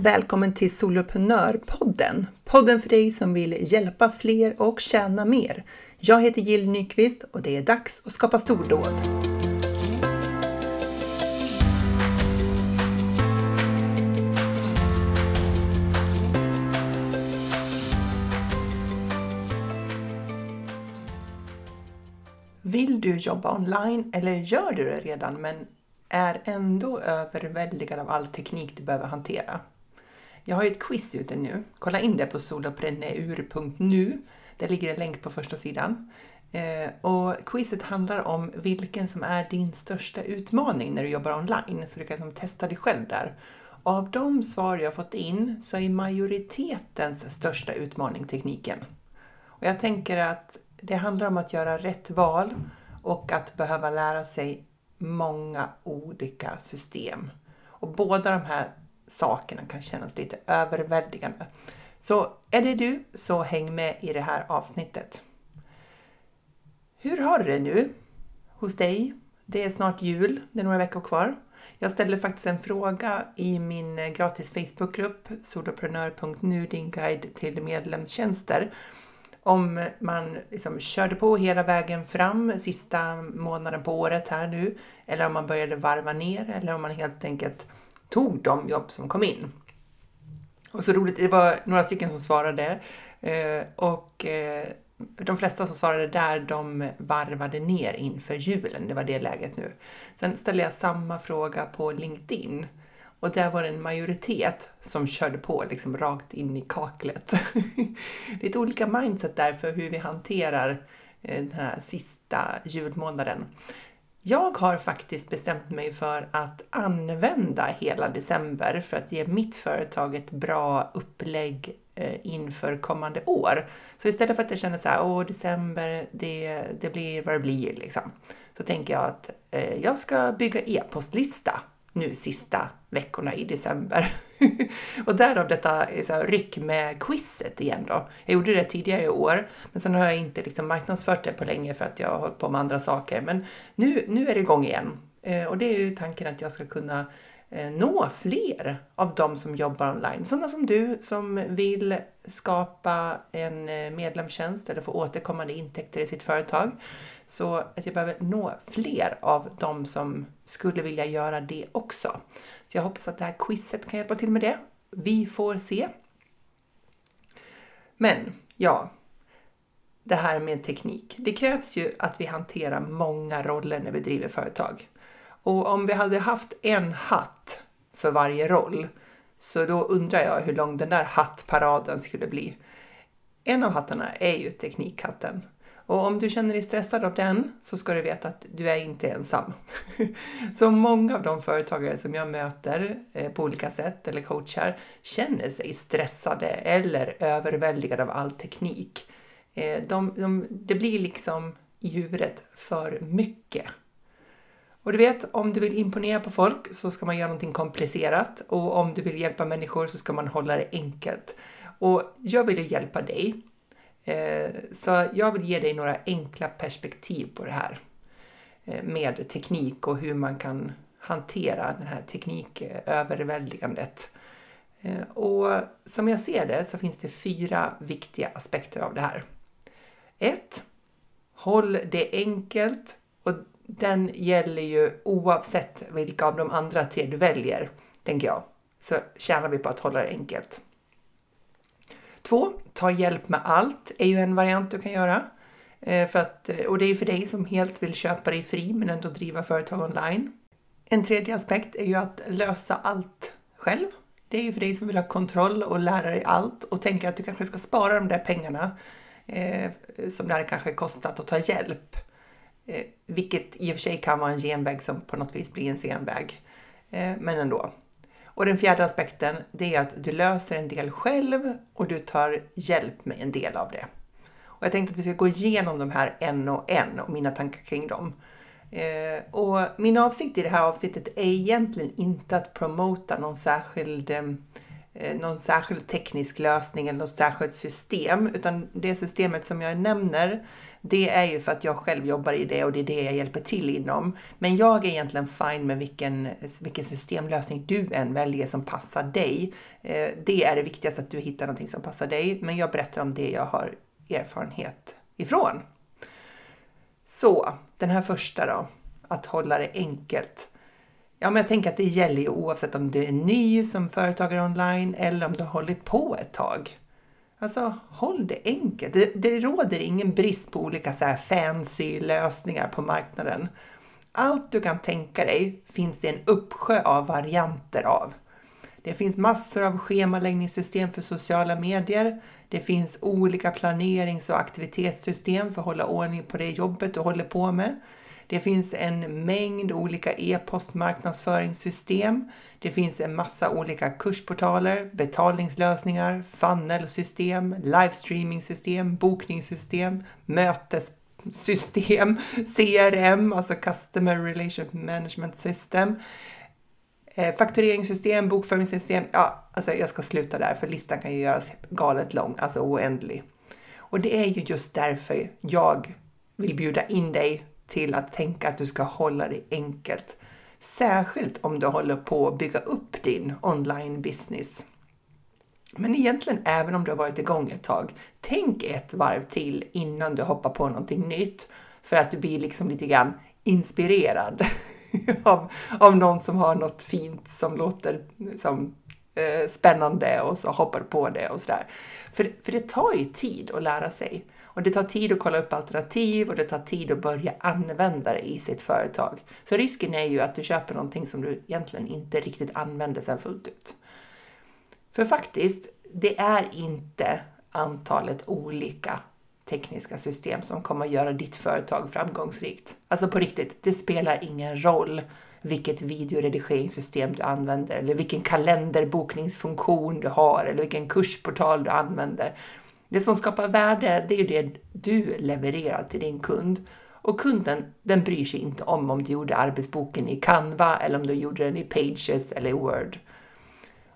Välkommen till Soloprenörpodden! Podden för dig som vill hjälpa fler och tjäna mer. Jag heter Jill Nyqvist och det är dags att skapa stordåd. Vill du jobba online eller gör du det redan men är ändå överväldigad av all teknik du behöver hantera? Jag har ju ett quiz ute nu. Kolla in det på solopreneur.nu. Där ligger en länk på första sidan. Eh, och quizet handlar om vilken som är din största utmaning när du jobbar online, så du kan liksom testa dig själv där. Av de svar jag fått in så är majoritetens största utmaning tekniken. Och jag tänker att det handlar om att göra rätt val och att behöva lära sig många olika system. Och båda de här sakerna kan kännas lite överväldigande. Så är det du, så häng med i det här avsnittet. Hur har du det nu hos dig? Det är snart jul, det är några veckor kvar. Jag ställde faktiskt en fråga i min eh, gratis Facebookgrupp soloprenör.nu, din guide till medlemstjänster. Om man liksom körde på hela vägen fram sista månaden på året här nu, eller om man började varva ner, eller om man helt enkelt tog de jobb som kom in. Och så roligt, det var några stycken som svarade eh, och eh, de flesta som svarade där, de varvade ner inför julen. Det var det läget nu. Sen ställde jag samma fråga på LinkedIn och där var det en majoritet som körde på liksom rakt in i kaklet. det är lite olika mindset där för hur vi hanterar eh, den här sista julmånaden. Jag har faktiskt bestämt mig för att använda hela december för att ge mitt företag ett bra upplägg eh, inför kommande år. Så istället för att jag känner så här, åh december, det, det blir vad det blir liksom. Så tänker jag att eh, jag ska bygga e-postlista nu sista veckorna i december. och därav detta eh, så här, ryck med quizet igen då. Jag gjorde det tidigare i år, men sen har jag inte liksom marknadsfört det på länge för att jag har hållit på med andra saker. Men nu, nu är det igång igen. Eh, och det är ju tanken att jag ska kunna eh, nå fler av de som jobbar online. Sådana som du som vill skapa en eh, medlemstjänst eller få återkommande intäkter i sitt företag. Så att jag behöver nå fler av de som skulle vilja göra det också. Så jag hoppas att det här quizet kan hjälpa till med det. Vi får se. Men ja, det här med teknik. Det krävs ju att vi hanterar många roller när vi driver företag. Och om vi hade haft en hatt för varje roll så då undrar jag hur lång den där hattparaden skulle bli. En av hattarna är ju teknikhatten. Och om du känner dig stressad av den så ska du veta att du är inte ensam. Så många av de företagare som jag möter eh, på olika sätt eller coachar känner sig stressade eller överväldigade av all teknik. Eh, de, de, det blir liksom i huvudet för mycket. Och du vet, om du vill imponera på folk så ska man göra någonting komplicerat och om du vill hjälpa människor så ska man hålla det enkelt. Och jag vill ju hjälpa dig Eh, så jag vill ge dig några enkla perspektiv på det här eh, med teknik och hur man kan hantera det här tekniköverväldigandet. Eh, och som jag ser det så finns det fyra viktiga aspekter av det här. 1. Håll det enkelt och den gäller ju oavsett vilka av de andra tre du väljer, tänker jag. Så tjänar vi på att hålla det enkelt. Två, ta hjälp med allt är ju en variant du kan göra. Eh, för att, eh, och det är för dig som helt vill köpa dig fri men ändå driva företag online. En tredje aspekt är ju att lösa allt själv. Det är ju för dig som vill ha kontroll och lära dig allt och tänka att du kanske ska spara de där pengarna eh, som det hade kanske kostat att ta hjälp. Eh, vilket i och för sig kan vara en genväg som på något vis blir en senväg. Eh, men ändå. Och den fjärde aspekten, det är att du löser en del själv och du tar hjälp med en del av det. Och jag tänkte att vi ska gå igenom de här en och en och mina tankar kring dem. Eh, och min avsikt i det här avsnittet är egentligen inte att promota någon särskild eh, eh någon särskild teknisk lösning eller något särskilt system, utan det systemet som jag nämner, det är ju för att jag själv jobbar i det och det är det jag hjälper till inom. Men jag är egentligen fine med vilken, vilken systemlösning du än väljer som passar dig. Eh, det är det viktigaste att du hittar någonting som passar dig, men jag berättar om det jag har erfarenhet ifrån. Så, den här första då, att hålla det enkelt. Ja, men jag tänker att det gäller ju oavsett om du är ny som företagare online eller om du har hållit på ett tag. Alltså, håll det enkelt. Det, det råder ingen brist på olika så här fancy lösningar på marknaden. Allt du kan tänka dig finns det en uppsjö av varianter av. Det finns massor av schemaläggningssystem för sociala medier. Det finns olika planerings och aktivitetssystem för att hålla ordning på det jobbet du håller på med. Det finns en mängd olika e-postmarknadsföringssystem. Det finns en massa olika kursportaler, betalningslösningar, funnelsystem, livestreamingsystem, bokningssystem, mötessystem, CRM, alltså Customer Relation Management System, eh, faktureringssystem, bokföringssystem. Ja, alltså jag ska sluta där för listan kan ju göras galet lång, alltså oändlig. Och det är ju just därför jag vill bjuda in dig till att tänka att du ska hålla det enkelt. Särskilt om du håller på att bygga upp din online business. Men egentligen även om du har varit igång ett tag, tänk ett varv till innan du hoppar på någonting nytt för att du blir liksom lite grann inspirerad av, av någon som har något fint som låter som eh, spännande och så hoppar på det och sådär. För, för det tar ju tid att lära sig. Och det tar tid att kolla upp alternativ och det tar tid att börja använda det i sitt företag. Så risken är ju att du köper någonting som du egentligen inte riktigt använder sen fullt ut. För faktiskt, det är inte antalet olika tekniska system som kommer att göra ditt företag framgångsrikt. Alltså på riktigt, det spelar ingen roll vilket videoredigeringssystem du använder eller vilken kalenderbokningsfunktion du har eller vilken kursportal du använder. Det som skapar värde, det är ju det du levererar till din kund. Och kunden, den bryr sig inte om om du gjorde arbetsboken i Canva eller om du gjorde den i Pages eller i Word.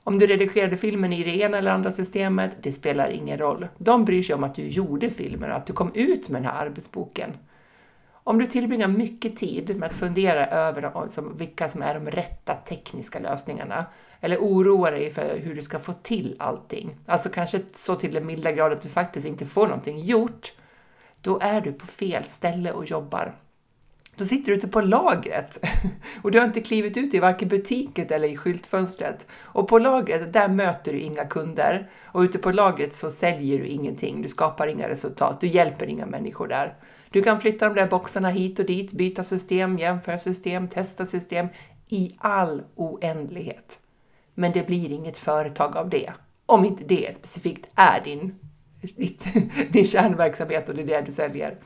Om du redigerade filmen i det ena eller andra systemet, det spelar ingen roll. De bryr sig om att du gjorde filmen och att du kom ut med den här arbetsboken. Om du tillbringar mycket tid med att fundera över vilka som är de rätta tekniska lösningarna eller oroar dig för hur du ska få till allting, alltså kanske så till den milda grad att du faktiskt inte får någonting gjort, då är du på fel ställe och jobbar. Då sitter du ute på lagret och du har inte klivit ut i varken butiken eller i skyltfönstret. Och på lagret, där möter du inga kunder. Och ute på lagret så säljer du ingenting, du skapar inga resultat, du hjälper inga människor där. Du kan flytta de där boxarna hit och dit, byta system, jämföra system, testa system i all oändlighet. Men det blir inget företag av det. Om inte det specifikt är din, din kärnverksamhet och det är det du säljer.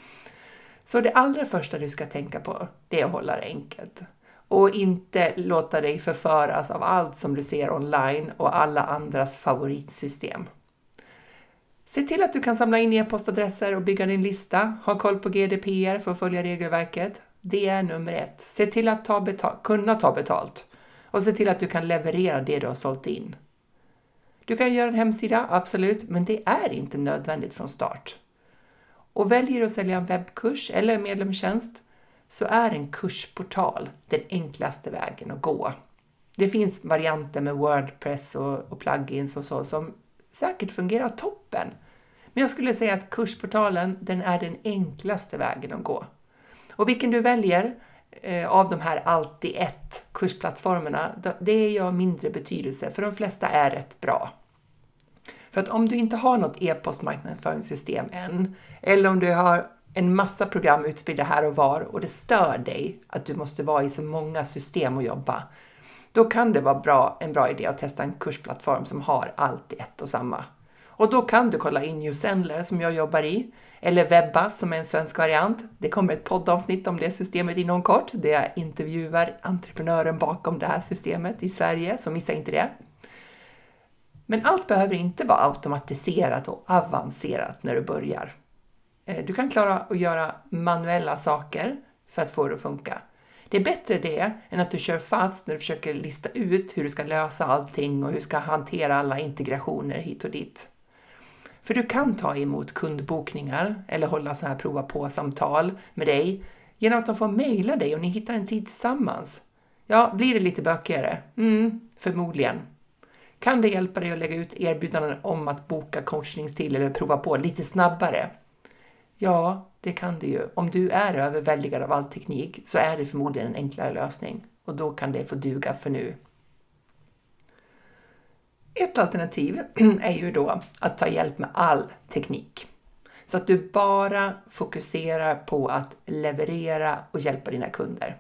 Så det allra första du ska tänka på, det är att hålla det enkelt. Och inte låta dig förföras av allt som du ser online och alla andras favoritsystem. Se till att du kan samla in e-postadresser och bygga din lista. Ha koll på GDPR för att följa regelverket. Det är nummer ett. Se till att ta betal- kunna ta betalt och se till att du kan leverera det du har sålt in. Du kan göra en hemsida, absolut, men det är inte nödvändigt från start. Och väljer du att sälja en webbkurs eller en medlemstjänst så är en kursportal den enklaste vägen att gå. Det finns varianter med Wordpress och, och plugins och så som säkert fungerar toppen. Men jag skulle säga att kursportalen, den är den enklaste vägen att gå. Och vilken du väljer Eh, av de här allt i ett kursplattformarna, det är av mindre betydelse, för de flesta är rätt bra. För att om du inte har något e-postmarknadsföringssystem än, eller om du har en massa program utspridda här och var och det stör dig att du måste vara i så många system och jobba, då kan det vara bra, en bra idé att testa en kursplattform som har allt i ett och samma. Och då kan du kolla in YouSendler som jag jobbar i, eller Webbas som är en svensk variant. Det kommer ett poddavsnitt om det systemet inom kort, där jag intervjuar entreprenören bakom det här systemet i Sverige, så missa inte det. Men allt behöver inte vara automatiserat och avancerat när du börjar. Eh, du kan klara att göra manuella saker för att få det att funka. Det är bättre det än att du kör fast när du försöker lista ut hur du ska lösa allting och hur du ska hantera alla integrationer hit och dit. För du kan ta emot kundbokningar eller hålla så här prova på-samtal med dig genom att de får mejla dig och ni hittar en tid tillsammans. Ja, blir det lite bökigare? Mm, förmodligen. Kan det hjälpa dig att lägga ut erbjudanden om att boka coachningstid eller prova på lite snabbare? Ja, det kan det ju. Om du är överväldigad av all teknik så är det förmodligen en enklare lösning och då kan det få duga för nu. Ett alternativ är ju då att ta hjälp med all teknik. Så att du bara fokuserar på att leverera och hjälpa dina kunder.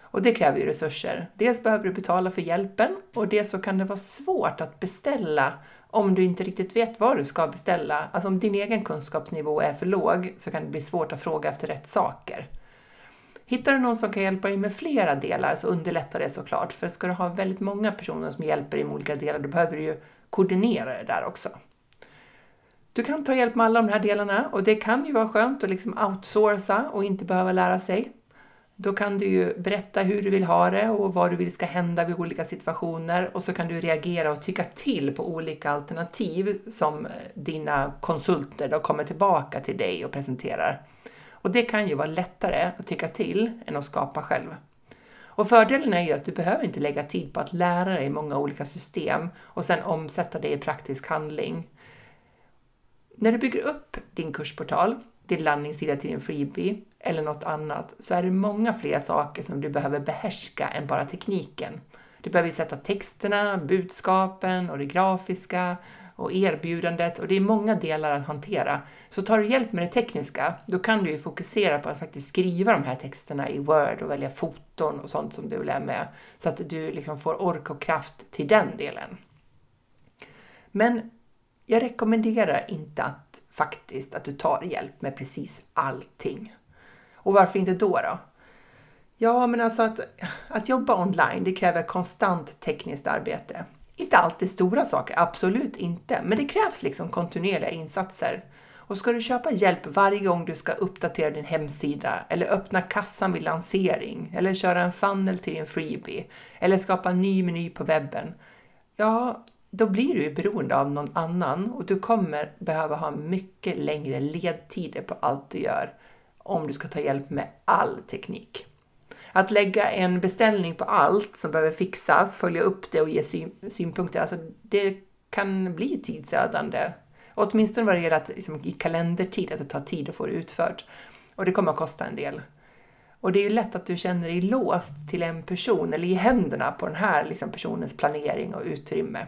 Och det kräver ju resurser. Dels behöver du betala för hjälpen och dels så kan det vara svårt att beställa om du inte riktigt vet vad du ska beställa. Alltså om din egen kunskapsnivå är för låg så kan det bli svårt att fråga efter rätt saker. Hittar du någon som kan hjälpa dig med flera delar så underlättar det såklart. För ska du ha väldigt många personer som hjälper dig med olika delar, då behöver du ju koordinera det där också. Du kan ta hjälp med alla de här delarna och det kan ju vara skönt att liksom outsourca och inte behöva lära sig. Då kan du ju berätta hur du vill ha det och vad du vill ska hända vid olika situationer och så kan du reagera och tycka till på olika alternativ som dina konsulter då kommer tillbaka till dig och presenterar. Och det kan ju vara lättare att tycka till än att skapa själv. Och fördelen är ju att du behöver inte lägga tid på att lära dig många olika system och sen omsätta det i praktisk handling. När du bygger upp din kursportal, din landningssida till din freebie eller något annat så är det många fler saker som du behöver behärska än bara tekniken. Du behöver sätta texterna, budskapen och det grafiska och erbjudandet och det är många delar att hantera. Så tar du hjälp med det tekniska, då kan du ju fokusera på att faktiskt skriva de här texterna i Word och välja foton och sånt som du vill ha med så att du liksom får ork och kraft till den delen. Men jag rekommenderar inte att faktiskt att du tar hjälp med precis allting. Och varför inte då då? Ja, men alltså att, att jobba online, det kräver konstant tekniskt arbete. Inte alltid stora saker, absolut inte, men det krävs liksom kontinuerliga insatser. Och ska du köpa hjälp varje gång du ska uppdatera din hemsida eller öppna kassan vid lansering eller köra en funnel till din freebie eller skapa en ny meny på webben, ja, då blir du ju beroende av någon annan och du kommer behöva ha mycket längre ledtider på allt du gör om du ska ta hjälp med all teknik. Att lägga en beställning på allt som behöver fixas, följa upp det och ge syn synpunkter, alltså det kan bli tidsödande. Åtminstone vad det gäller att liksom, i kalendertid, att det tar tid att få det utfört. Och det kommer att kosta en del. Och det är ju lätt att du känner dig låst till en person eller i händerna på den här liksom, personens planering och utrymme.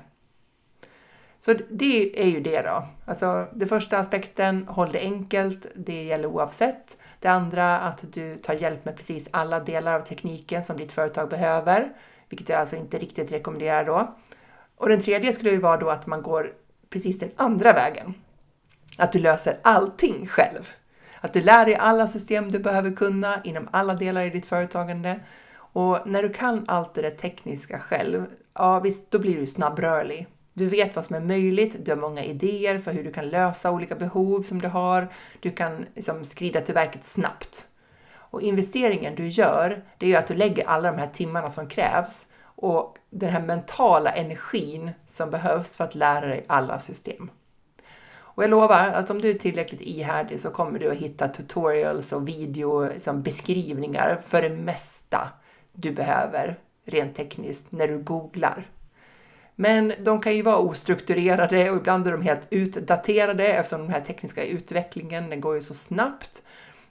Så det är ju det då. Alltså, den första aspekten, håll det enkelt, det gäller oavsett. Det andra, att du tar hjälp med precis alla delar av tekniken som ditt företag behöver, vilket jag alltså inte riktigt rekommenderar då. Och den tredje skulle ju vara då att man går precis den andra vägen. Att du löser allting själv. Att du lär dig alla system du behöver kunna inom alla delar i ditt företagande. Och när du kan allt det där tekniska själv, ja visst, då blir du snabbrörlig. Du vet vad som är möjligt, du har många idéer för hur du kan lösa olika behov som du har. Du kan liksom skrida till verket snabbt. Och investeringen du gör, det är ju att du lägger alla de här timmarna som krävs och den här mentala energin som behövs för att lära dig alla system. Och jag lovar att om du är tillräckligt ihärdig så kommer du att hitta tutorials och videobeskrivningar liksom, för det mesta du behöver rent tekniskt när du googlar. Men de kan ju vara ostrukturerade och ibland är de helt utdaterade eftersom den här tekniska utvecklingen den går ju så snabbt.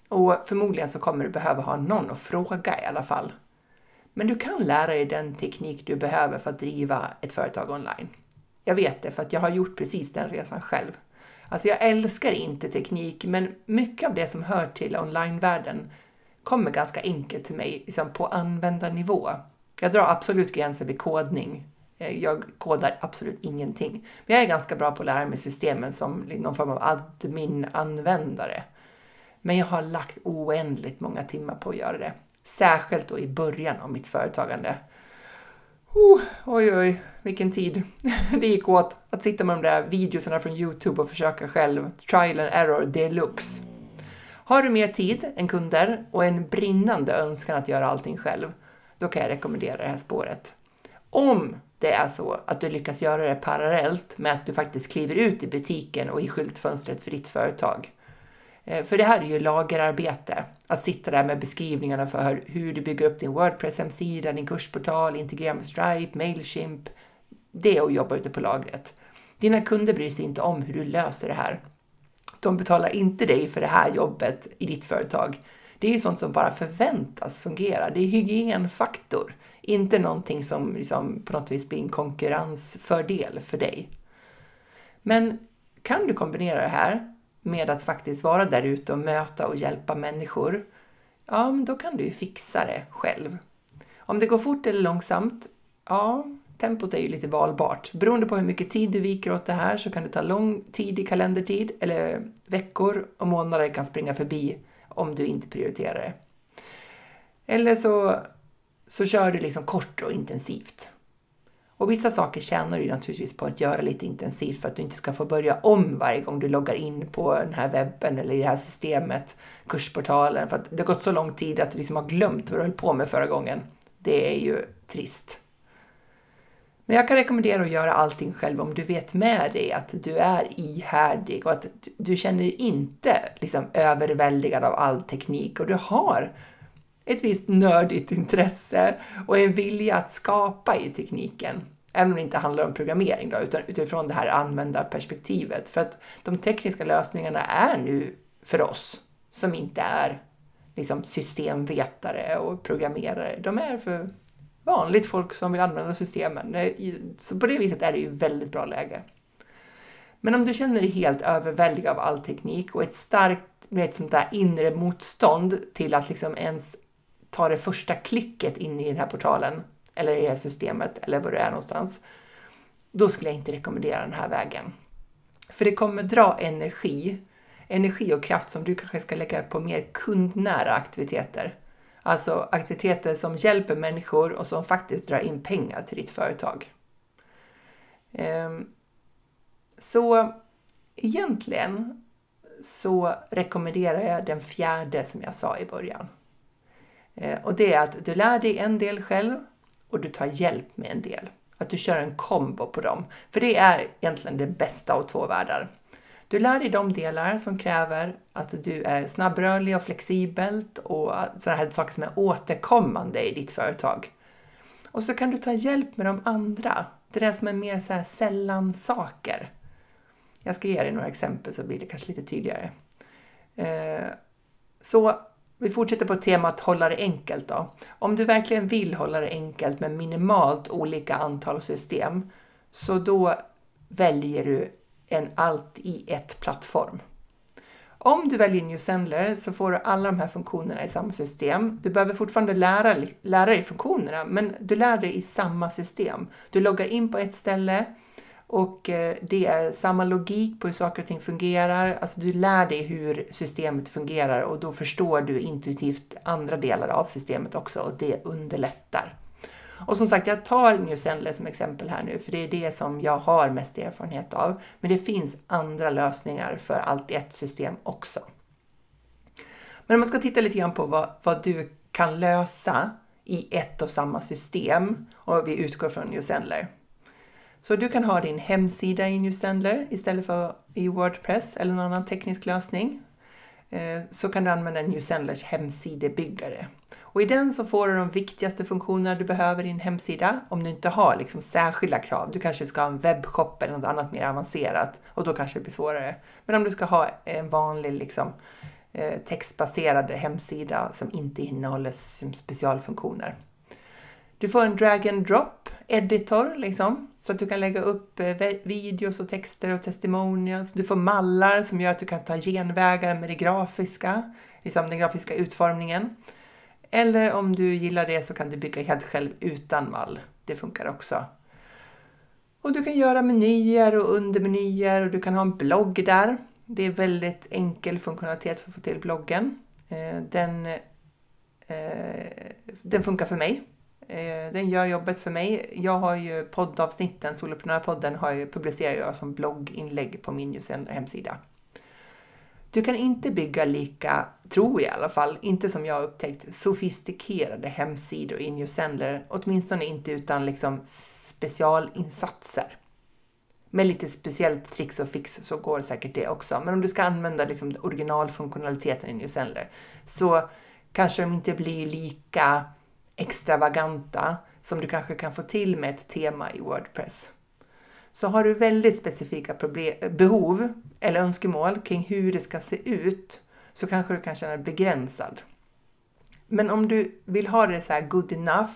Och förmodligen så kommer du behöva ha någon att fråga i alla fall. Men du kan lära dig den teknik du behöver för att driva ett företag online. Jag vet det för att jag har gjort precis den resan själv. Alltså jag älskar inte teknik, men mycket av det som hör till onlinevärlden kommer ganska enkelt till mig liksom på användarnivå. Jag drar absolut gränser vid kodning, Eh, jag kodar absolut ingenting. Men jag är ganska bra på att lära mig systemen som någon form av admin-användare. Men jag har lagt oändligt många timmar på att göra det. Särskilt då i början av mitt företagande. Oh, oj, oj, vilken tid det gick åt att sitta med de där videorna från Youtube och försöka själv. Trial and error deluxe. Har du mer tid än kunder och en brinnande önskan att göra allting själv, då kan jag rekommendera det här spåret. Om det är så att du lyckas göra det parallellt med att du faktiskt kliver ut i butiken och i skyltfönstret för ditt företag. Eh, för det här är ju lagerarbete. Att sitta där med beskrivningarna för hur du bygger upp din Wordpress-hemsida, din kursportal, integrera med Stripe, Mailchimp. Det är att jobba ute på lagret. Dina kunder bryr sig inte om hur du löser det här. De betalar inte dig för det här jobbet i ditt företag. Det är ju sånt som bara förväntas fungera. Det är hygienfaktor, inte någonting som liksom på något vis blir en konkurrensfördel för dig. Men kan du kombinera det här med att faktiskt vara där ute och möta och hjälpa människor, ja, men då kan du ju fixa det själv. Om det går fort eller långsamt, ja, tempot är ju lite valbart. Beroende på hur mycket tid du viker åt det här så kan det ta lång tid i kalendertid eller veckor och månader kan springa förbi om du inte prioriterar det. Eller så, så kör du liksom kort och intensivt. Och vissa saker tjänar du naturligtvis på att göra lite intensivt för att du inte ska få börja om varje gång du loggar in på den här webben eller i det här systemet, kursportalen, för att det har gått så lång tid att du liksom har glömt vad du höll på med förra gången. Det är ju trist. Men jag kan rekommendera att göra allting själv om du vet med dig att du är ihärdig och att du känner dig inte liksom överväldigad av all teknik och du har ett visst nördigt intresse och en vilja att skapa i tekniken. Även om det inte handlar om programmering då, utan utifrån det här användarperspektivet. För att de tekniska lösningarna är nu för oss som inte är liksom systemvetare och programmerare. De är för vanligt folk som vill använda systemen. Så på det viset är det ju väldigt bra läge. Men om du känner dig helt överväldigad av all teknik och ett starkt ett sånt där inre motstånd till att liksom ens ta det första klicket in i den här portalen eller i det här systemet eller var du är någonstans, då skulle jag inte rekommendera den här vägen. För det kommer dra energi, energi och kraft som du kanske ska lägga på mer kundnära aktiviteter. Alltså aktiviteter som hjälper människor och som faktiskt drar in pengar till ditt företag. Ehm, så egentligen så rekommenderar jag den fjärde som jag sa i början. Eh, och det är att du lär dig en del själv och du tar hjälp med en del. Att du kör en kombo på dem. För det är egentligen det bästa av två världar. Du lär dig de delar som kräver att du är snabbrörlig och flexibelt och sådana här saker som är återkommande i ditt företag. Och så kan du ta hjälp med de andra. Det där som är mer så här sällan saker. Jag ska ge dig några exempel så blir det kanske lite tydligare. Eh, så vi fortsätter på temat hålla det enkelt då. Om du verkligen vill hålla det enkelt med minimalt olika antal system, så då väljer du en allt i ett plattform. Om du väljer New Sendler så får du alla de här funktionerna i samma system. Du behöver fortfarande lära, lära dig funktionerna, men du lär dig i samma system. Du loggar in på ett ställe och eh, det är samma logik på hur saker och ting fungerar. Alltså du lär dig hur systemet fungerar och då förstår du intuitivt andra delar av systemet också och det underlättar. Och som sagt, jag tar New Sendler som exempel här nu, för det är det som jag har mest erfarenhet av. Men det finns andra lösningar för allt i ett system också. Men om man ska titta lite grann på vad, vad du kan lösa i ett och samma system och vi utgår från New Sendler. Så du kan ha din hemsida i New Sendler istället för i Wordpress eller någon annan teknisk lösning. Eh, så kan du använda Newsendlers hemsidebyggare. Och i den så får du de viktigaste funktionerna du behöver i din hemsida om du inte har liksom särskilda krav. Du kanske ska ha en webbshop eller något annat mer avancerat och då kanske det blir svårare. Men om du ska ha en vanlig liksom, eh, textbaserad hemsida som inte innehåller specialfunktioner. Du får en drag and drop editor liksom, så att du kan lägga upp eh, videos och texter och testimonials. Du får mallar som gör att du kan ta genvägar med det grafiska, liksom den grafiska utformningen. Eller om du gillar det så kan du bygga helt själv utan mall. Det funkar också. Och du kan göra menyer och undermenyer och du kan ha en blogg där. Det är väldigt enkel funktionalitet för att få till bloggen. Eh, den, eh, den funkar för mig. Eh, den gör jobbet för mig. Jag har ju poddavsnitten, Soloprenörpodden, har jag publicerar jag som blogginlägg på min hemsida. Du kan inte bygga lika, tror jag i alla fall, inte som jag upptäckt, sofistikerade hemsidor i Newsendler, åtminstone inte utan liksom specialinsatser. Med lite speciellt tricks och fix så går säkert det också. Men om du ska använda liksom originalfunktionaliteten i Newsendler så kanske de inte blir lika extravaganta som du kanske kan få till med ett tema i Wordpress. Så har du väldigt specifika problem, behov eller önskemål kring hur det ska se ut så kanske du kan känna dig begränsad. Men om du vill ha det så här good enough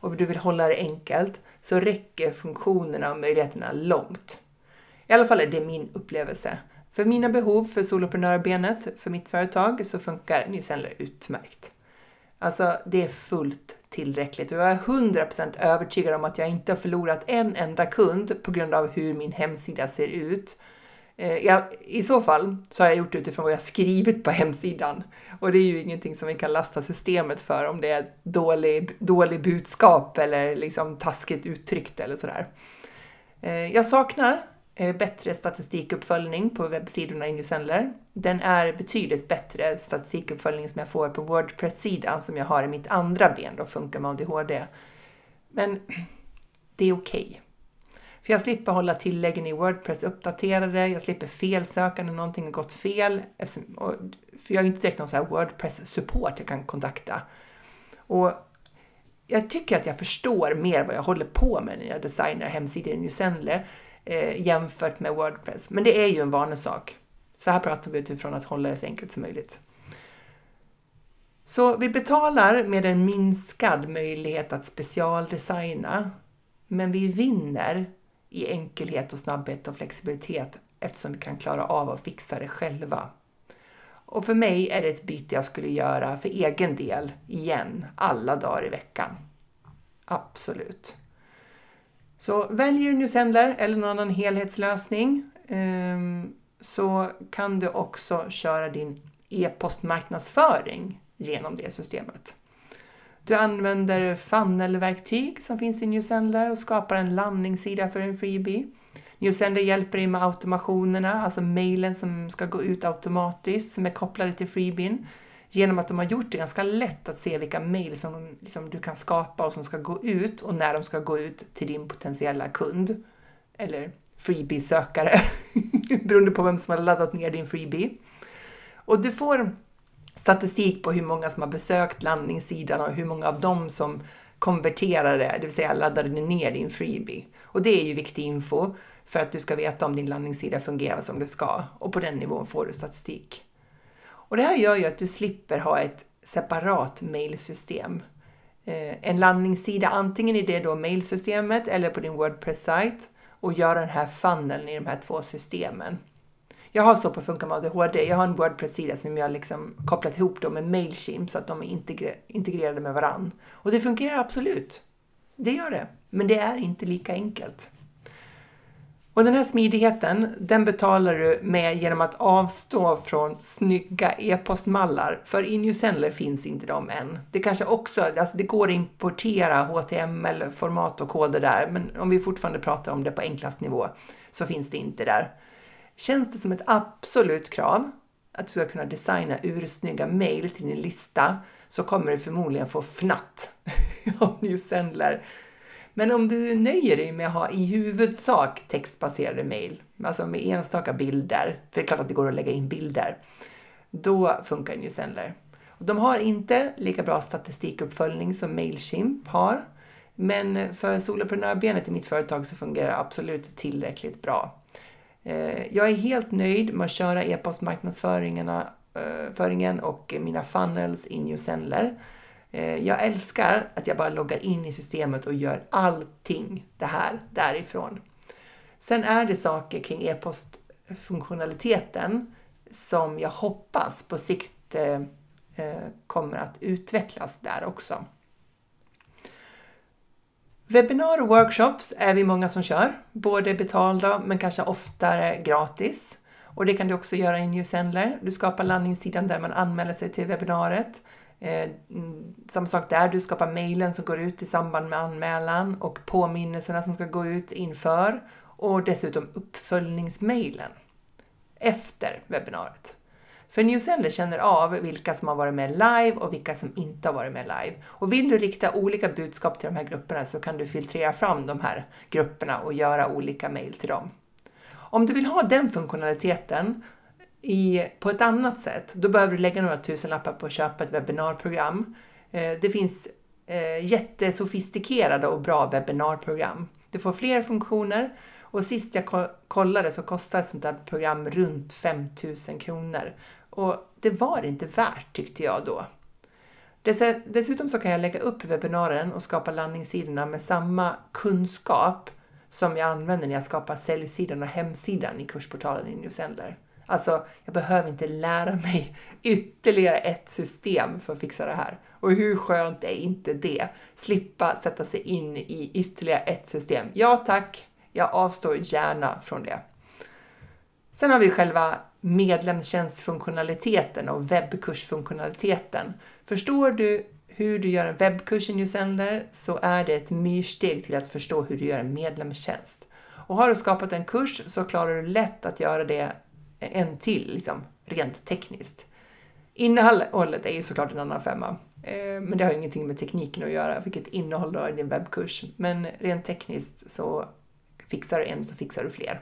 och du vill hålla det enkelt så räcker funktionerna och möjligheterna långt. I alla fall är det min upplevelse. För mina behov för soloprenörbenet, för mitt företag, så funkar Newsendler utmärkt. Alltså, det är fullt tillräckligt och jag är 100% övertygad om att jag inte har förlorat en enda kund på grund av hur min hemsida ser ut. Eh, jag, I så fall så har jag gjort det utifrån vad jag skrivit på hemsidan och det är ju ingenting som vi kan lasta systemet för om det är dålig, dålig budskap eller liksom taskigt uttryckt eller sådär. Eh, jag saknar Eh, bättre statistikuppföljning på webbsidorna i Newsendler. Den är betydligt bättre statistikuppföljning som jag får på Wordpress-sidan som jag har i mitt andra ben då, Funkar med ADHD. Men det är okej. Okay. För jag slipper hålla tilläggen i Wordpress uppdaterade, jag slipper felsöka när någonting har gått fel. För jag har ju inte direkt någon Wordpress-support jag kan kontakta. Och jag tycker att jag förstår mer vad jag håller på med när jag designar hemsidor i Newsendler eh, jämfört med Wordpress. Men det är ju en vanesak. Så här pratar vi utifrån att hålla det så enkelt som möjligt. Så vi betalar med en minskad möjlighet att specialdesigna, men vi vinner i enkelhet och snabbhet och flexibilitet eftersom vi kan klara av att fixa det själva. Och för mig är det ett byte jag skulle göra för egen del igen alla dagar i veckan. Absolut. Så väljer du Newsendler eller någon annan helhetslösning ehm, så kan du också köra din e-postmarknadsföring genom det systemet. Du använder funnelverktyg som finns i Newsendler och skapar en landningssida för en freebie. Newsender hjälper dig med automationerna, alltså mejlen som ska gå ut automatiskt som är kopplade till freebien genom att de har gjort det ganska lätt att se vilka mejl som liksom, du kan skapa och som ska gå ut och när de ska gå ut till din potentiella kund eller freebie-sökare, beroende på vem som har laddat ner din freebie. Och du får statistik på hur många som har besökt landningssidan och hur många av dem som konverterade, det vill säga laddade ner din freebie. Och det är ju viktig info för att du ska veta om din landningssida fungerar som det ska och på den nivån får du statistik. Och det här gör ju att du slipper ha ett separat mailsystem. Eh, en landningssida antingen i det då mailsystemet eller på din Wordpress-sajt och göra den här funneln i de här två systemen. Jag har så på Funka med ADHD, jag har en Wordpress-sida som jag liksom kopplat ihop då med Mailchimp så att de är integrerade med varann. Och det fungerar absolut. Det gör det. Men det är inte lika enkelt. Och den här smidigheten, den betalar du med genom att avstå från snygga e-postmallar. För i New Sendler finns inte de än. Det kanske också, alltså det går att importera HTML-format och koder där, men om vi fortfarande pratar om det på enklast nivå så finns det inte där. Känns det som ett absolut krav att du ska kunna designa ursnygga mejl till din lista så kommer du förmodligen få fnatt av New Sendler men om du nöjer dig med att ha i huvudsak textbaserade mejl, alltså med enstaka bilder, för det är klart att det går att lägga in bilder, då funkar Newsendler. De har inte lika bra statistikuppföljning som Mailchimp har, men för soloprenörbenet i mitt företag så fungerar det absolut tillräckligt bra. Eh, jag är helt nöjd med att köra e-postmarknadsföringen eh, och mina funnels i Newsendler. Eh, jag älskar att jag bara loggar in i systemet och gör allting det här därifrån. Sen är det saker kring e-postfunktionaliteten som jag hoppas på sikt eh, eh, kommer att utvecklas där också. Webbinar och workshops är vi många som kör, både betalda men kanske oftare gratis. Och det kan du också göra i Newsendler. Du skapar landningssidan där man anmäler sig till webbinariet. Eh, mm, samma sak där, du skapar mejlen som går ut i samband med anmälan och påminnelserna som ska gå ut inför och dessutom uppföljningsmejlen efter webbinariet. För Newsender känner av vilka som har varit med live och vilka som inte har varit med live. Och vill du rikta olika budskap till de här grupperna så kan du filtrera fram de här grupperna och göra olika mejl till dem. Om du vill ha den funktionaliteten i, på ett annat sätt, då behöver du lägga några tusenlappar på att köpa ett webbinarprogram. Eh, det finns eh, jättesofistikerade och bra webbinarprogram. Du får fler funktioner och sist jag kollade så kostade ett sånt där program runt 5000 kronor. Och det var det inte värt tyckte jag då. Dessutom så kan jag lägga upp webbinaren och skapa landningssidorna med samma kunskap som jag använder när jag skapar säljsidan och hemsidan i kursportalen i Newsender. Alltså, jag behöver inte lära mig ytterligare ett system för att fixa det här. Och hur skönt är inte det? Slippa sätta sig in i ytterligare ett system. Ja tack, jag avstår gärna från det. Sen har vi själva medlemstjänstfunktionaliteten och webbkursfunktionaliteten. Förstår du hur du gör en webbkurs i Newsender så är det ett myrsteg till att förstå hur du gör en medlemstjänst. Och har du skapat en kurs så klarar du lätt att göra det en till, liksom, rent tekniskt. Innehållet är ju såklart en annan femma, eh, men det har ingenting med tekniken att göra, vilket innehåll du har i din webbkurs. Men rent tekniskt så fixar du en så fixar du fler.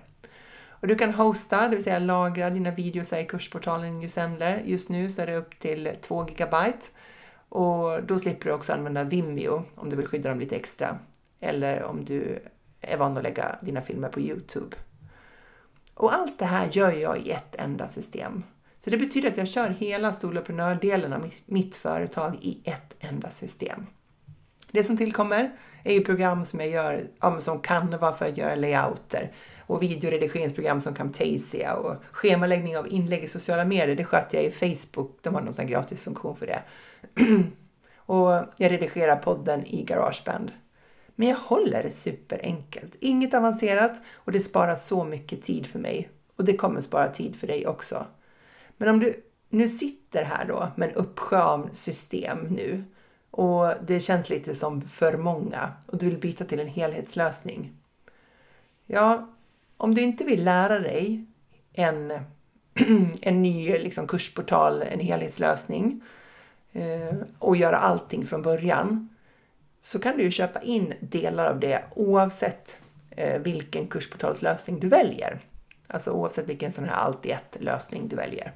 Och du kan hosta, det vill säga lagra dina videos i kursportalen i Newsendler. Just nu så är det upp till 2 GB och då slipper du också använda Vimeo om du vill skydda dem lite extra. Eller om du är van att lägga dina filmer på Youtube. Och allt det här gör jag i ett enda system. Så det betyder att jag kör hela soloprenördelen av mitt, företag i ett enda system. Det som tillkommer är ju program som jag gör, som Canva för att göra layouter och videoredigeringsprogram som Camtasia och schemaläggning av inlägg i sociala medier, det sköter jag i Facebook. De har någon sån gratis funktion för det. och jag redigerar podden i Garageband. Men jag håller det superenkelt. Inget avancerat och det sparar så mycket tid för mig. Och det kommer spara tid för dig också. Men om du nu sitter här då med en uppsjö av system nu och det känns lite som för många och du vill byta till en helhetslösning. Ja, om du inte vill lära dig en, en ny liksom, kursportal, en helhetslösning eh, och göra allting från början så kan du ju köpa in delar av det oavsett eh, vilken kursportalslösning du väljer. Alltså oavsett vilken sån här allt i ett lösning du väljer.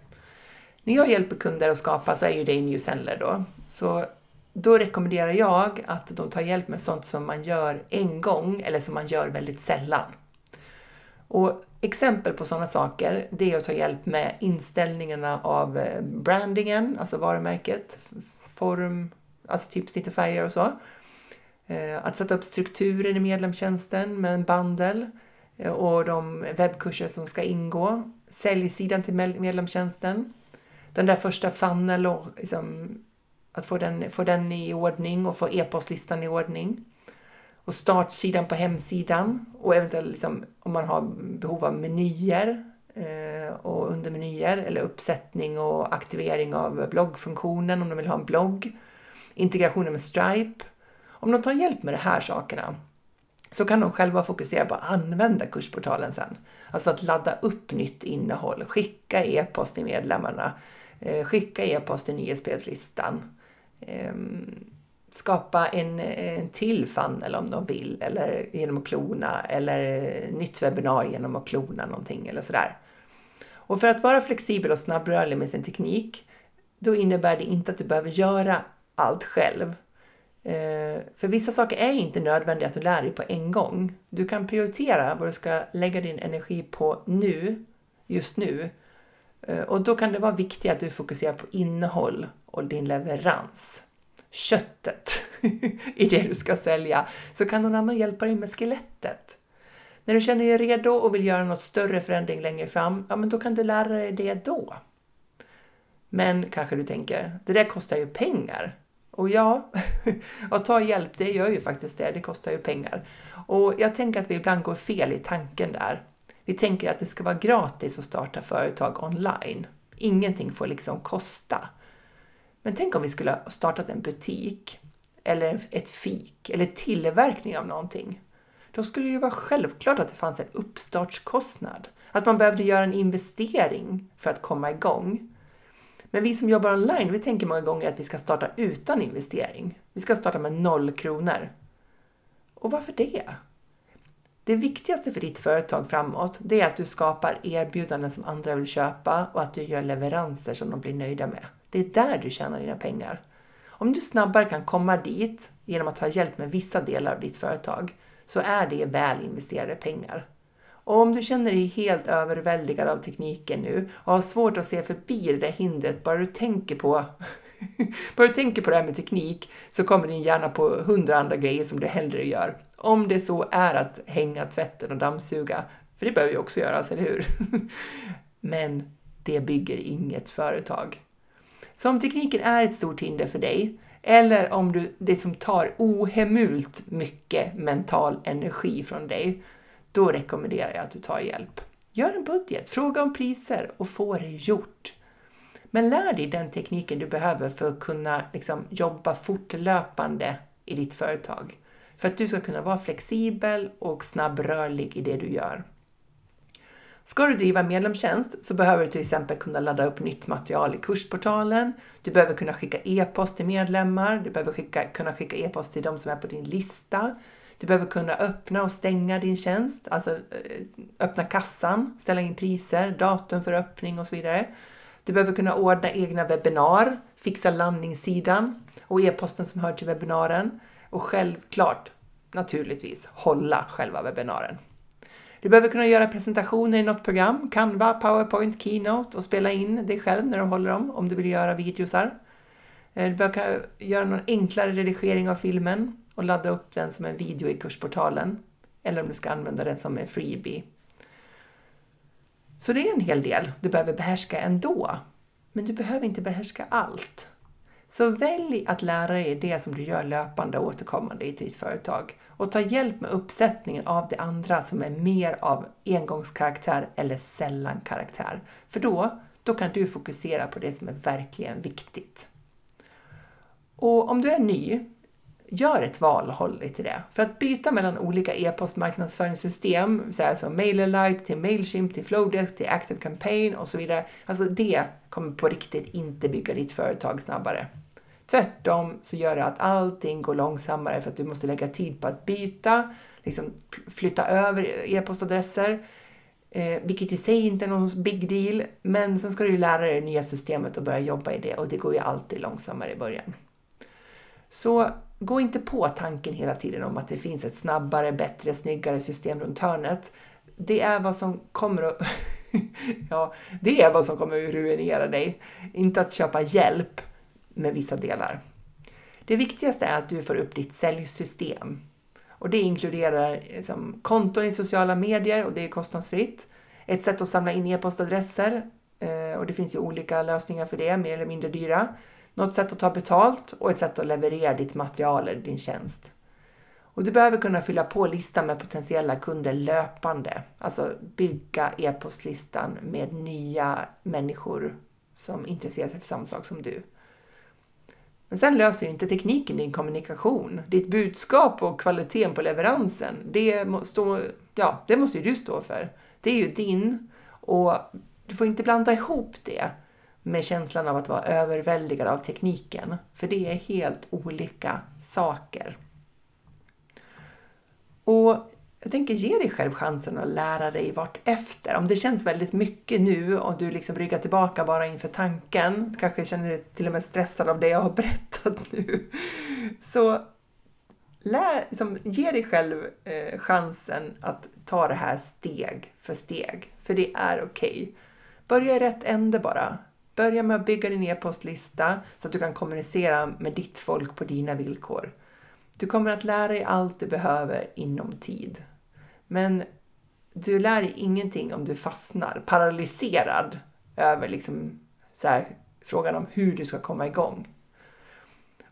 När jag hjälper kunder att skapa så är ju det i Newsendler då. Så då rekommenderar jag att de tar hjälp med sånt som man gör en gång eller som man gör väldigt sällan. Och exempel på sådana saker, det är att ta hjälp med inställningarna av eh, brandingen, alltså varumärket, form, alltså typ snitt och färger och så. Eh, att sätta upp strukturen i medlemstjänsten med en bandel eh, och de webbkurser som ska ingå. Säljsidan till medlemstjänsten. Den där första funnel och liksom att få den, få den i ordning och få e-postlistan i ordning. Och startsidan på hemsidan och eventuellt liksom, om man har behov av menyer eh, och undermenyer eller uppsättning och aktivering av bloggfunktionen om de vill ha en blogg. Integrationen med Stripe om de tar hjälp med de här sakerna så kan de själva fokusera på att använda kursportalen sen. Alltså att ladda upp nytt innehåll, skicka e-post till medlemmarna, eh, skicka e-post till nyhetsbrevslistan, ehm, skapa en, en till funnel om de vill, eller genom att klona, eller nytt webbinar genom att klona någonting eller sådär. Och för att vara flexibel och snabbrörlig med sin teknik, då innebär det inte att du behöver göra allt själv, Eh, för vissa saker är inte nödvändiga att du lär dig på en gång. Du kan prioritera vad du ska lägga din energi på nu, just nu. Eh, och då kan det vara viktigt att du fokuserar på innehåll och din leverans. Köttet i det du ska sälja. Så kan någon annan hjälpa dig med skelettet. När du känner dig redo och vill göra något större förändring längre fram, ja men då kan du lära dig det då. Men kanske du tänker, det där kostar ju pengar. Och ja, att ta hjälp, det gör ju faktiskt det. Det kostar ju pengar. Och jag tänker att vi ibland går fel i tanken där. Vi tänker att det ska vara gratis att starta företag online. Ingenting får liksom kosta. Men tänk om vi skulle ha startat en butik eller ett fik eller tillverkning av någonting. Då skulle det ju vara självklart att det fanns en uppstartskostnad. Att man behövde göra en investering för att komma igång. Men vi som jobbar online, vi tänker många gånger att vi ska starta utan investering. Vi ska starta med noll kronor. Och varför det? Det viktigaste för ditt företag framåt, det är att du skapar erbjudanden som andra vill köpa och att du gör leveranser som de blir nöjda med. Det är där du tjänar dina pengar. Om du snabbare kan komma dit genom att ta hjälp med vissa delar av ditt företag så är det väl investerade pengar. Och om du känner dig helt överväldigad av tekniken nu och har svårt att se förbi det där hindret bara du tänker på bara du tänker på det här med teknik så kommer din hjärna på hundra andra grejer som du hellre gör. Om det så är att hänga tvätten och dammsuga, för det behöver ju också göras, eller hur? Men det bygger inget företag. Så om tekniken är ett stort hinder för dig, eller om du, det som tar ohemult mycket mental energi från dig, då rekommenderar jag att du tar hjälp. Gör en budget, fråga om priser och få det gjort. Men lär dig den tekniken du behöver för att kunna liksom, jobba fortlöpande i ditt företag. För att du ska kunna vara flexibel och snabbrörlig i det du gör. Ska du driva medlemstjänst så behöver du till exempel kunna ladda upp nytt material i kursportalen. Du behöver kunna skicka e-post till medlemmar. Du behöver skicka, kunna skicka e-post till de som är på din lista. Du behöver kunna öppna och stänga din tjänst, alltså eh, öppna kassan, ställa in priser, datum för öppning och så vidare. Du behöver kunna ordna egna webbinar, fixa landningssidan och e-posten som hör till webbinaren och självklart, naturligtvis, hålla själva webbinaren. Du behöver kunna göra presentationer i något program, Canva, PowerPoint, Keynote och spela in dig själv när du håller dem om du vill göra videosar. Eh, du behöver göra någon enklare redigering av filmen och ladda upp den som en video i kursportalen. Eller om du ska använda den som en freebie. Så det är en hel del du behöver behärska ändå. Men du behöver inte behärska allt. Så välj att lära dig det som du gör löpande och återkommande i ditt företag och ta hjälp med uppsättningen av det andra som är mer av engångskaraktär eller sällan karaktär. För då, då kan du fokusera på det som är verkligen viktigt. Och om du är ny, gör ett val och håll dig till det. För att byta mellan olika e-postmarknadsföringssystem, så här som MailerLite till Mailchimp till Flowdesk till Active Campaign och så vidare, alltså det kommer på riktigt inte bygga ditt företag snabbare. Tvärtom så gör det att allting går långsammare för att du måste lägga tid på att byta, liksom flytta över e-postadresser, eh, vilket i sig inte är någon big deal. Men sen ska du ju lära dig det nya systemet och börja jobba i det och det går ju alltid långsammare i början. Så gå inte på tanken hela tiden om att det finns ett snabbare, bättre, snyggare system runt hörnet. Det är vad som kommer att ja, det är vad som kommer att ruinera dig. Inte att köpa hjälp med vissa delar. Det viktigaste är att du får upp ditt säljsystem. Och det inkluderar liksom, konton i sociala medier och det är kostnadsfritt. Ett sätt att samla in e-postadresser eh, och det finns ju olika lösningar för det, mer eller mindre dyra. Något sätt att ta betalt och ett sätt att leverera ditt material eller din tjänst. Och du behöver kunna fylla på listan med potentiella kunder löpande. Alltså bygga e-postlistan med nya människor som intresserar sig för samma sak som du. Men sen löser ju inte tekniken din kommunikation. Ditt budskap och kvaliteten på leveransen, det, stå, ja, det måste ju du stå för. Det är ju din och du får inte blanda ihop det med känslan av att vara överväldigad av tekniken, för det är helt olika saker. Och jag tänker ge dig själv chansen att lära dig vart efter. Om det känns väldigt mycket nu och du liksom ryggar tillbaka bara inför tanken, kanske känner dig till och med stressad av det jag har berättat nu. Så lär, liksom, ge dig själv eh, chansen att ta det här steg för steg, för det är okej. Okay. Börja i rätt ände bara. Börja med att bygga din e-postlista så att du kan kommunicera med ditt folk på dina villkor. Du kommer att lära dig allt du behöver inom tid. Men du lär dig ingenting om du fastnar paralyserad över liksom så här, frågan om hur du ska komma igång.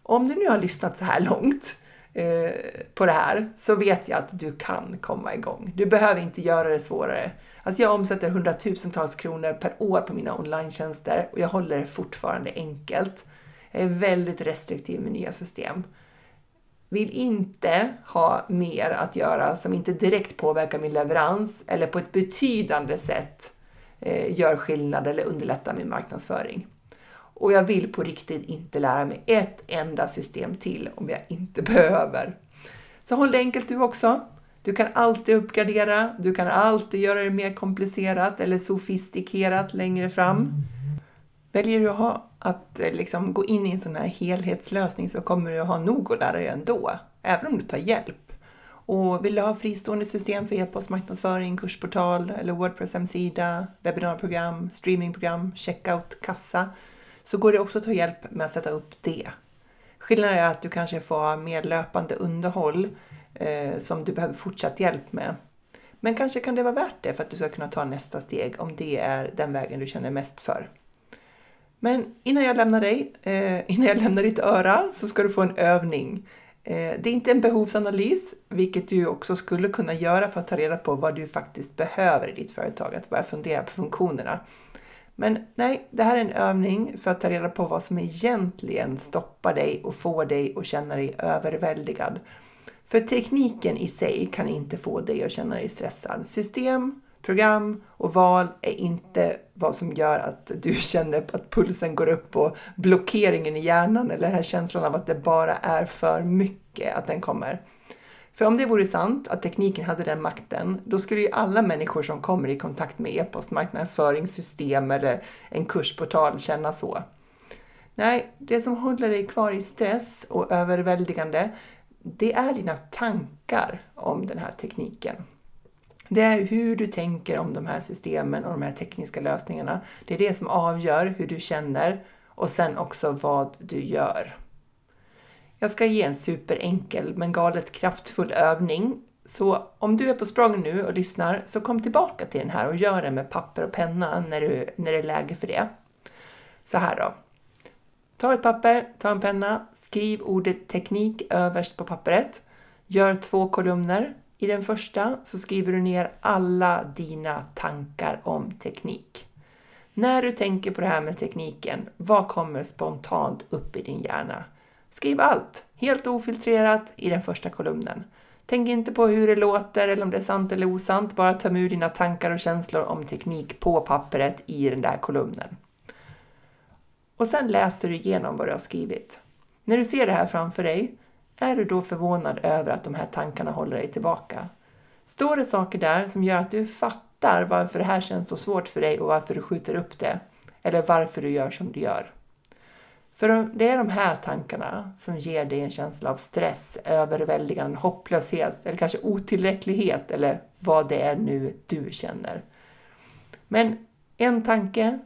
Om du nu har lyssnat så här långt eh, på det här så vet jag att du kan komma igång. Du behöver inte göra det svårare. Alltså jag omsätter hundratusentals kronor per år på mina online och jag håller det fortfarande enkelt. Jag är väldigt restriktiv med nya system vill inte ha mer att göra som inte direkt påverkar min leverans eller på ett betydande sätt eh, gör skillnad eller underlättar min marknadsföring. Och jag vill på riktigt inte lära mig ett enda system till om jag inte behöver. Så håll det enkelt du också. Du kan alltid uppgradera, du kan alltid göra det mer komplicerat eller sofistikerat längre fram. Väljer du att, ha, att eh, liksom gå in i en sån här helhetslösning så kommer du att ha nog att lära dig ändå, även om du tar hjälp. Och vill du ha fristående system för e-postmarknadsföring, kursportal eller Wordpress hemsida, webbinarprogram, streamingprogram, checkout, kassa så går det också att ta hjälp med att sätta upp det. Skillnaden är att du kanske får ha mer löpande underhåll eh, som du behöver fortsatt hjälp med. Men kanske kan det vara värt det för att du ska kunna ta nästa steg om det är den vägen du känner mest för. Men innan jag lämnar dig, eh, innan jag lämnar ditt öra, så ska du få en övning. Eh, det är inte en behovsanalys, vilket du också skulle kunna göra för att ta reda på vad du faktiskt behöver i ditt företag, att börja fundera på funktionerna. Men nej, det här är en övning för att ta reda på vad som egentligen stoppar dig och får dig att känna dig överväldigad. För tekniken i sig kan inte få dig att känna dig stressad. System, program och val är inte vad som gör att du känner att pulsen går upp och blockeringen i hjärnan eller den här känslan av att det bara är för mycket att den kommer. För om det vore sant att tekniken hade den makten, då skulle ju alla människor som kommer i kontakt med e-postmarknadsföringssystem eller en kursportal känna så. Nej, det som håller dig kvar i stress och överväldigande, det är dina tankar om den här tekniken. Det är hur du tänker om de här systemen och de här tekniska lösningarna. Det är det som avgör hur du känner och sen också vad du gör. Jag ska ge en superenkel men galet kraftfull övning. Så om du är på språng nu och lyssnar, så kom tillbaka till den här och gör den med papper och penna när, du, när det är läge för det. Så här då. Ta ett papper, ta en penna, skriv ordet teknik överst på pappret. Gör två kolumner. I den första så skriver du ner alla dina tankar om teknik. När du tänker på det här med tekniken, vad kommer spontant upp i din hjärna? Skriv allt, helt ofiltrerat, i den första kolumnen. Tänk inte på hur det låter eller om det är sant eller osant, bara töm ur dina tankar och känslor om teknik på pappret i den där kolumnen. Och sen läser du igenom vad du har skrivit. När du ser det här framför dig, är du då förvånad över att de här tankarna håller dig tillbaka? Står det saker där som gör att du fattar varför det här känns så svårt för dig och varför du skjuter upp det? Eller varför du gör som du gör? För det är de här tankarna som ger dig en känsla av stress, överväldigande, hopplöshet eller kanske otillräcklighet eller vad det är nu du känner. Men en tanke,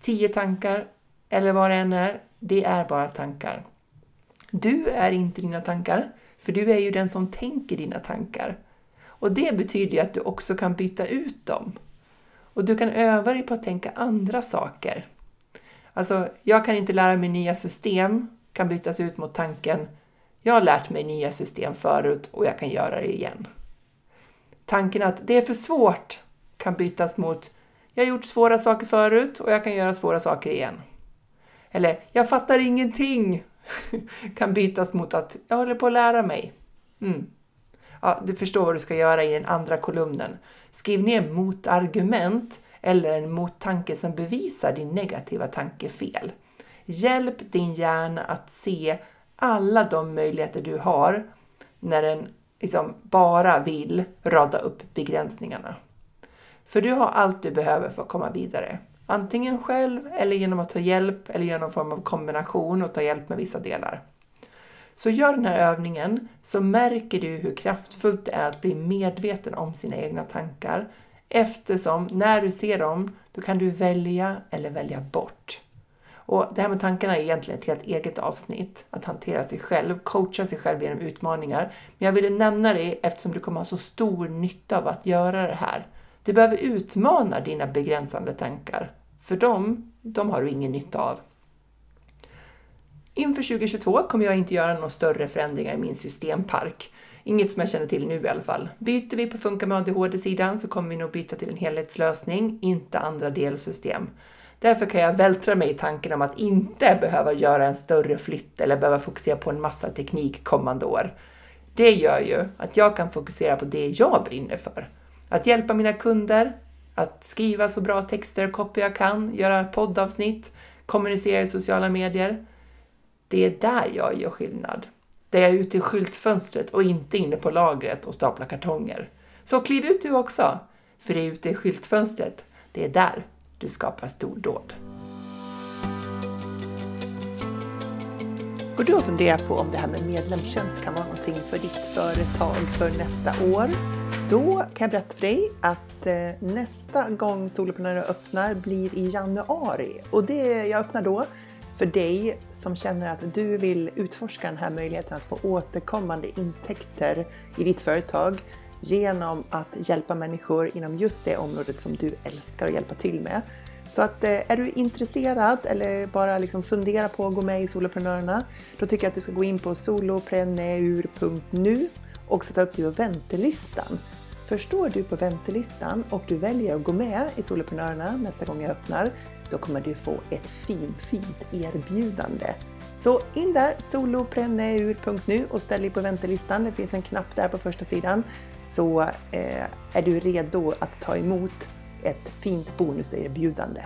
tio tankar eller vad det än är, det är bara tankar. Du är inte dina tankar, för du är ju den som tänker dina tankar. Och det betyder ju att du också kan byta ut dem. Och du kan öva dig på att tänka andra saker. Alltså, jag kan inte lära mig nya system, kan bytas ut mot tanken jag har lärt mig nya system förut och jag kan göra det igen. Tanken att det är för svårt kan bytas mot jag har gjort svåra saker förut och jag kan göra svåra saker igen. Eller jag fattar ingenting kan bytas mot att jag håller på att lära mig. Mm. Ja, du förstår vad du ska göra i den andra kolumnen. Skriv ner motargument eller en mottanke som bevisar din negativa tanke fel. Hjälp din hjärna att se alla de möjligheter du har när den liksom bara vill rada upp begränsningarna. För du har allt du behöver för att komma vidare. Antingen själv eller genom att ta hjälp eller genom någon form av kombination och ta hjälp med vissa delar. Så gör den här övningen så märker du hur kraftfullt det är att bli medveten om sina egna tankar eftersom när du ser dem, då kan du välja eller välja bort. Och det här med tankarna är egentligen ett helt eget avsnitt, att hantera sig själv, coacha sig själv genom utmaningar. Men jag ville nämna det eftersom du kommer ha så stor nytta av att göra det här. Du behöver utmana dina begränsande tankar, för dem, de har du ingen nytta av. Inför 2022 kommer jag inte göra några större förändringar i min systempark. Inget som jag känner till nu i alla fall. Byter vi på Funka med ADHD-sidan så kommer vi nog byta till en helhetslösning, inte andra delsystem. Därför kan jag vältra mig i tanken om att inte behöva göra en större flytt eller behöva fokusera på en massa teknik kommande år. Det gör ju att jag kan fokusera på det jag brinner för. Att hjälpa mina kunder, att skriva så bra texter och kopior jag kan, göra poddavsnitt, kommunicera i sociala medier. Det är där jag gör skillnad. Där jag är ute i skyltfönstret och inte inne på lagret och staplar kartonger. Så kliv ut du också! För det är ute i skyltfönstret, det är där du skapar stordåd. Går du och funderar på om det här med medlemstjänst kan vara någonting för ditt företag för nästa år? Då kan jag berätta för dig att eh, nästa gång Soloprenörer öppnar blir i januari och det jag öppnar då för dig som känner att du vill utforska den här möjligheten att få återkommande intäkter i ditt företag genom att hjälpa människor inom just det området som du älskar att hjälpa till med. Så att eh, är du intresserad eller bara liksom funderar på att gå med i Soloprenörerna, då tycker jag att du ska gå in på solopreneur.nu och sätta upp dig på väntelistan. Förstår du på väntelistan och du väljer att gå med i Soloprenörerna nästa gång jag öppnar, då kommer du få ett fint, fint erbjudande. Så in där, solopreneur.nu och ställ dig på väntelistan. Det finns en knapp där på första sidan. Så eh, är du redo att ta emot ett fint bonuserbjudande.